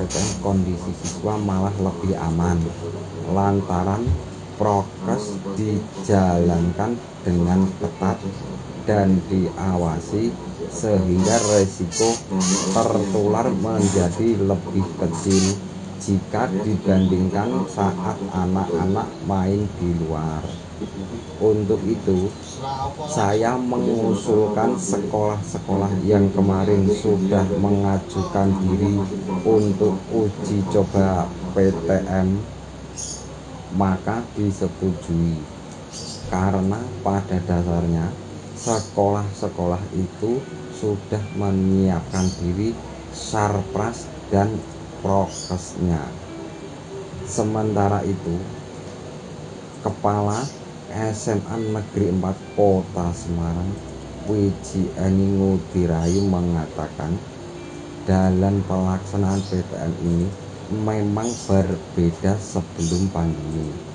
PTN kondisi siswa malah lebih aman lantaran prokes dijalankan dengan ketat dan diawasi sehingga resiko tertular menjadi lebih kecil jika dibandingkan saat anak-anak main di luar. Untuk itu, saya mengusulkan sekolah-sekolah yang kemarin sudah mengajukan diri untuk uji coba PTM maka disetujui. Karena pada dasarnya sekolah-sekolah itu sudah menyiapkan diri sarpras dan prokesnya. Sementara itu Kepala SMA Negeri 4 Kota Semarang Wiji Eni Ngudirayu mengatakan dalam pelaksanaan PTM ini memang berbeda sebelum pandemi